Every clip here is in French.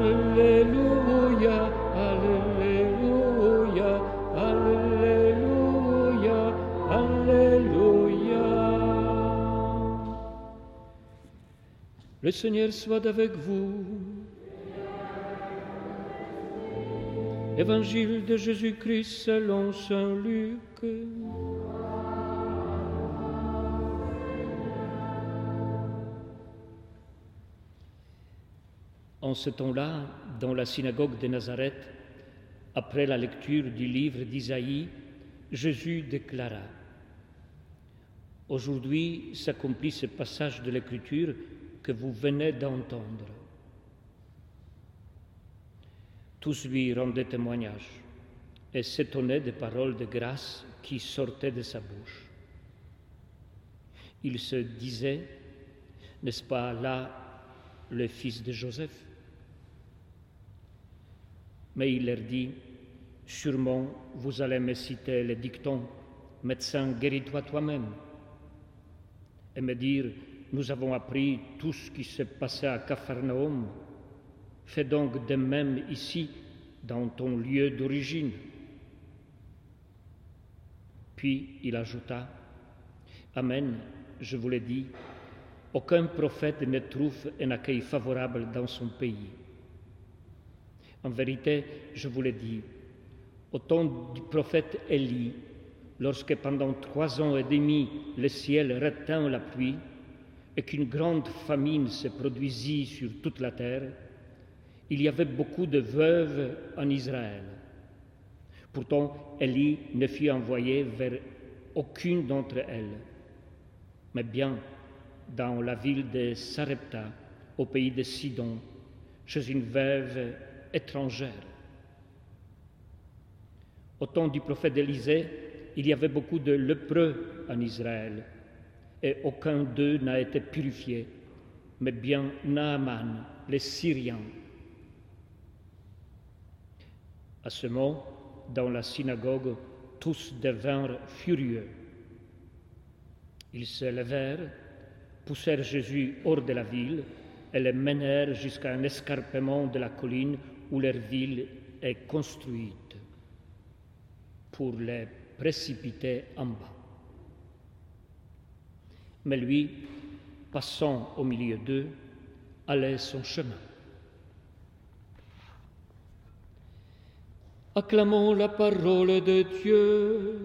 Alléluia, Alléluia, Alléluia, Alléluia. Le Seigneur soit avec vous. Évangile de Jésus-Christ selon Saint Luc. En ce temps-là, dans la synagogue de Nazareth, après la lecture du livre d'Isaïe, Jésus déclara Aujourd'hui s'accomplit ce passage de l'Écriture que vous venez d'entendre. Tous lui rendaient témoignage et s'étonnaient des paroles de grâce qui sortaient de sa bouche. Il se disait, n'est-ce pas là le fils de Joseph? Mais il leur dit, sûrement vous allez me citer le dicton, médecin, guéris-toi toi-même, et me dire, nous avons appris tout ce qui s'est passé à Capharnaüm Fais donc de même ici, dans ton lieu d'origine. Puis il ajouta, Amen, je vous l'ai dit, aucun prophète ne trouve un accueil favorable dans son pays. En vérité, je vous l'ai dit, au temps du prophète Élie, lorsque pendant trois ans et demi le ciel retint la pluie et qu'une grande famine se produisit sur toute la terre, il y avait beaucoup de veuves en Israël. Pourtant, Élie ne fut envoyé vers aucune d'entre elles, mais bien dans la ville de Sarepta, au pays de Sidon, chez une veuve étrangère. Au temps du prophète Élisée, il y avait beaucoup de lépreux en Israël, et aucun d'eux n'a été purifié, mais bien Naaman, les Syriens, à ce mot, dans la synagogue, tous devinrent furieux. Ils se levèrent, poussèrent Jésus hors de la ville et le menèrent jusqu'à un escarpement de la colline où leur ville est construite pour les précipiter en bas. Mais lui, passant au milieu d'eux, allait son chemin. Acclamons la parole de Dieu.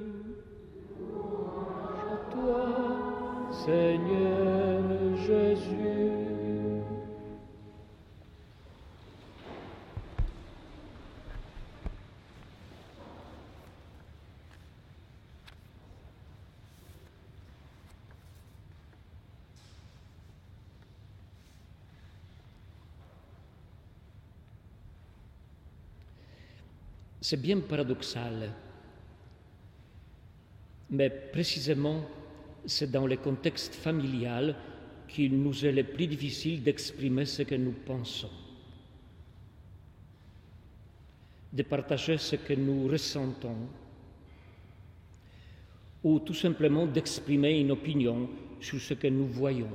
À toi, Seigneur Jésus. C'est bien paradoxal, mais précisément c'est dans le contexte familial qu'il nous est le plus difficile d'exprimer ce que nous pensons, de partager ce que nous ressentons, ou tout simplement d'exprimer une opinion sur ce que nous voyons.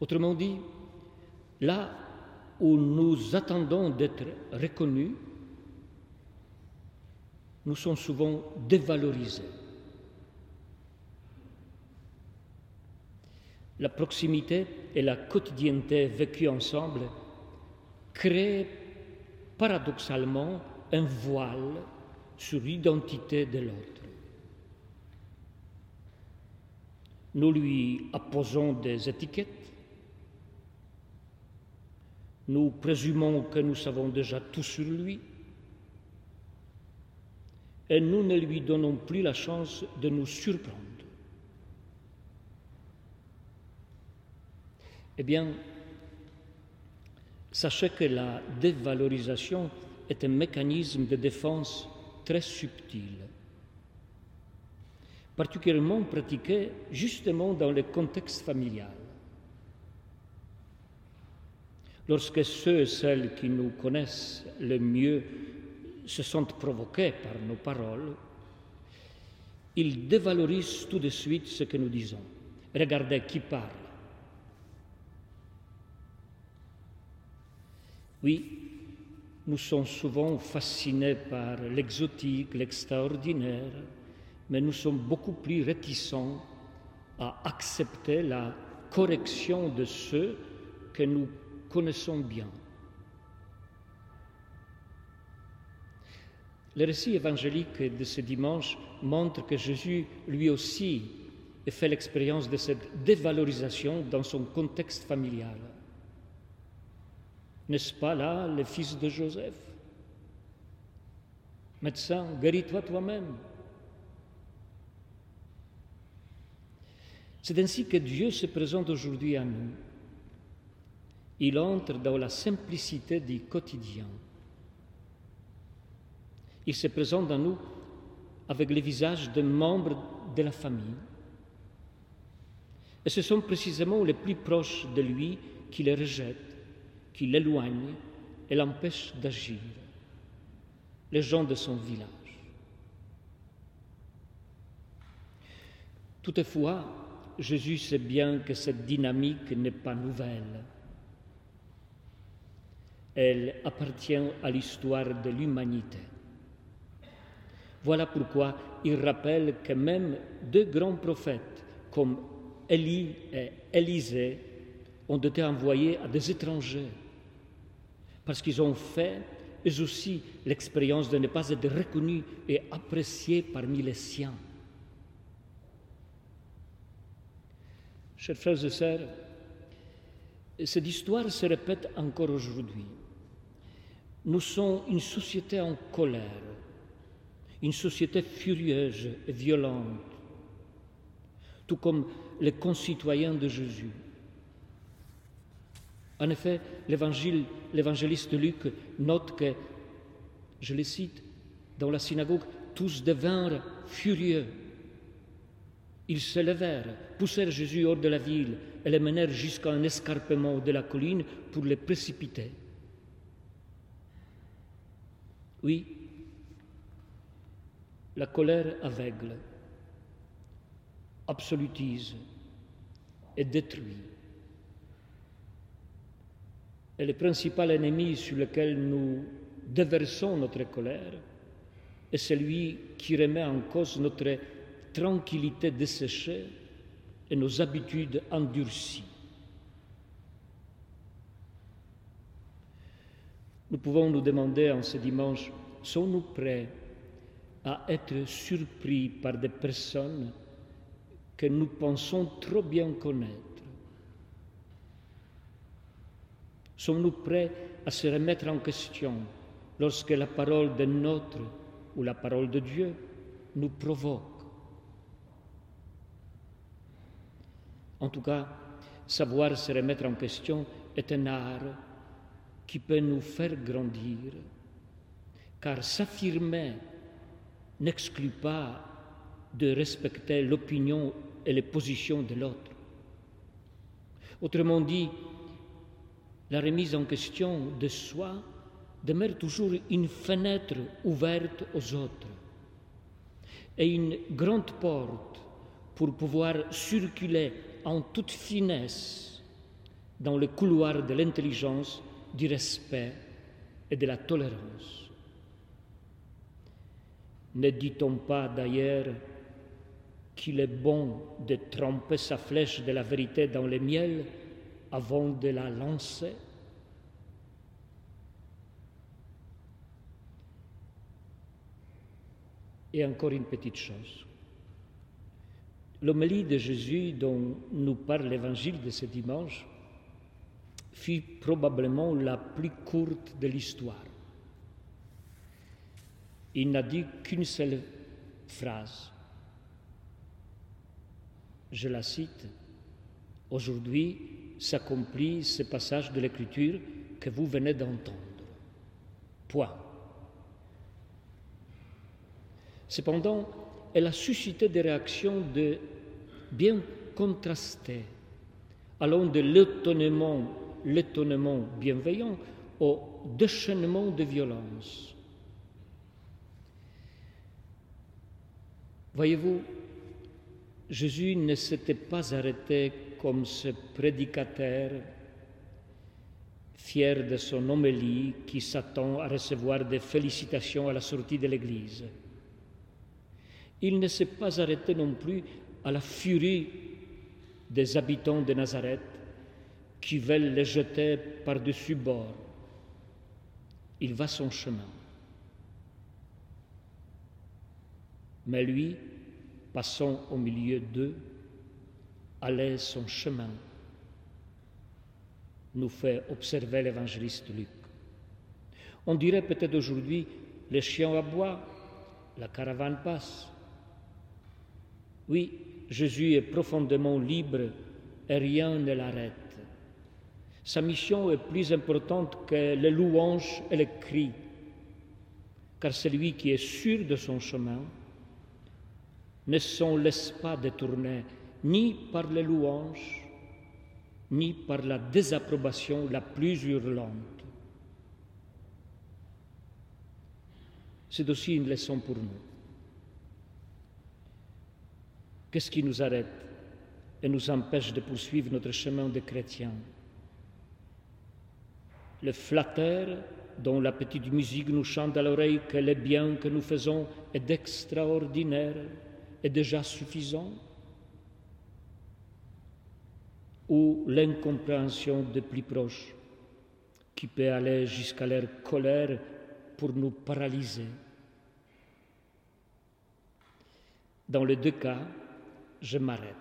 Autrement dit, là où nous attendons d'être reconnus, nous sommes souvent dévalorisés. La proximité et la quotidienneté vécues ensemble créent paradoxalement un voile sur l'identité de l'autre. Nous lui apposons des étiquettes, nous présumons que nous savons déjà tout sur lui et nous ne lui donnons plus la chance de nous surprendre. Eh bien, sachez que la dévalorisation est un mécanisme de défense très subtil, particulièrement pratiqué justement dans le contexte familial. Lorsque ceux et celles qui nous connaissent le mieux se sentent provoqués par nos paroles, ils dévalorisent tout de suite ce que nous disons. Regardez qui parle. Oui, nous sommes souvent fascinés par l'exotique, l'extraordinaire, mais nous sommes beaucoup plus réticents à accepter la correction de ceux que nous connaissons bien. Le récit évangélique de ce dimanche montre que Jésus, lui aussi, fait l'expérience de cette dévalorisation dans son contexte familial. N'est-ce pas là le fils de Joseph? Médecin, guéris-toi toi-même. C'est ainsi que Dieu se présente aujourd'hui à nous. Il entre dans la simplicité du quotidien. Il se présente à nous avec le visage de membres de la famille. Et ce sont précisément les plus proches de lui qui le rejettent, qui l'éloignent et l'empêchent d'agir, les gens de son village. Toutefois, Jésus sait bien que cette dynamique n'est pas nouvelle. Elle appartient à l'histoire de l'humanité. Voilà pourquoi il rappelle que même deux grands prophètes comme Élie et Élisée ont été envoyés à des étrangers parce qu'ils ont fait eux aussi l'expérience de ne pas être reconnus et appréciés parmi les siens. Chers frères et sœurs, cette histoire se répète encore aujourd'hui. Nous sommes une société en colère, une société furieuse et violente, tout comme les concitoyens de Jésus. En effet, l'évangéliste Luc note que, je le cite, dans la synagogue, tous devinrent furieux ils se levèrent, poussèrent Jésus hors de la ville et le menèrent jusqu'à un escarpement de la colline pour le précipiter. Oui, la colère aveugle, absolutise et détruit. Et le principal ennemi sur lequel nous déversons notre colère est celui qui remet en cause notre tranquillité desséchée et nos habitudes endurcies. Nous pouvons nous demander en ce dimanche, sommes-nous prêts à être surpris par des personnes que nous pensons trop bien connaître? Sommes-nous prêts à se remettre en question lorsque la parole de notre ou la parole de Dieu nous provoque? En tout cas, savoir se remettre en question est un art qui peut nous faire grandir, car s'affirmer n'exclut pas de respecter l'opinion et les positions de l'autre. Autrement dit, la remise en question de soi demeure toujours une fenêtre ouverte aux autres et une grande porte pour pouvoir circuler en toute finesse dans le couloir de l'intelligence, du respect et de la tolérance. Ne dit-on pas d'ailleurs qu'il est bon de tremper sa flèche de la vérité dans le miel avant de la lancer? Et encore une petite chose. L'homélie de Jésus dont nous parle l'évangile de ce dimanche fut probablement la plus courte de l'histoire. Il n'a dit qu'une seule phrase. Je la cite. Aujourd'hui s'accomplit ce passage de l'Écriture que vous venez d'entendre. Point. Cependant, elle a suscité des réactions de bien contrastées, allant de l'étonnement, l'étonnement bienveillant au déchaînement de violence. Voyez-vous, Jésus ne s'était pas arrêté comme ce prédicateur fier de son homélie qui s'attend à recevoir des félicitations à la sortie de l'Église. Il ne s'est pas arrêté non plus à la furie des habitants de Nazareth qui veulent les jeter par-dessus bord. Il va son chemin. Mais lui, passant au milieu d'eux, allait son chemin, nous fait observer l'évangéliste Luc. On dirait peut-être aujourd'hui, les chiens aboient, la caravane passe. Oui, Jésus est profondément libre et rien ne l'arrête. Sa mission est plus importante que les louanges et les cris, car celui qui est sûr de son chemin ne s'en laisse pas détourner ni par les louanges, ni par la désapprobation la plus hurlante. C'est aussi une leçon pour nous. Qu'est-ce qui nous arrête et nous empêche de poursuivre notre chemin de chrétien Le flatteur dont la petite musique nous chante à l'oreille que le bien que nous faisons est d'extraordinaire et déjà suffisant ou l'incompréhension des plus proches qui peut aller jusqu'à leur colère pour nous paralyser. Dans les deux cas, je m'arrête.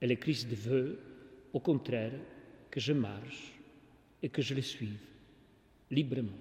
Et le Christ veut, au contraire, que je marche et que je le suive librement.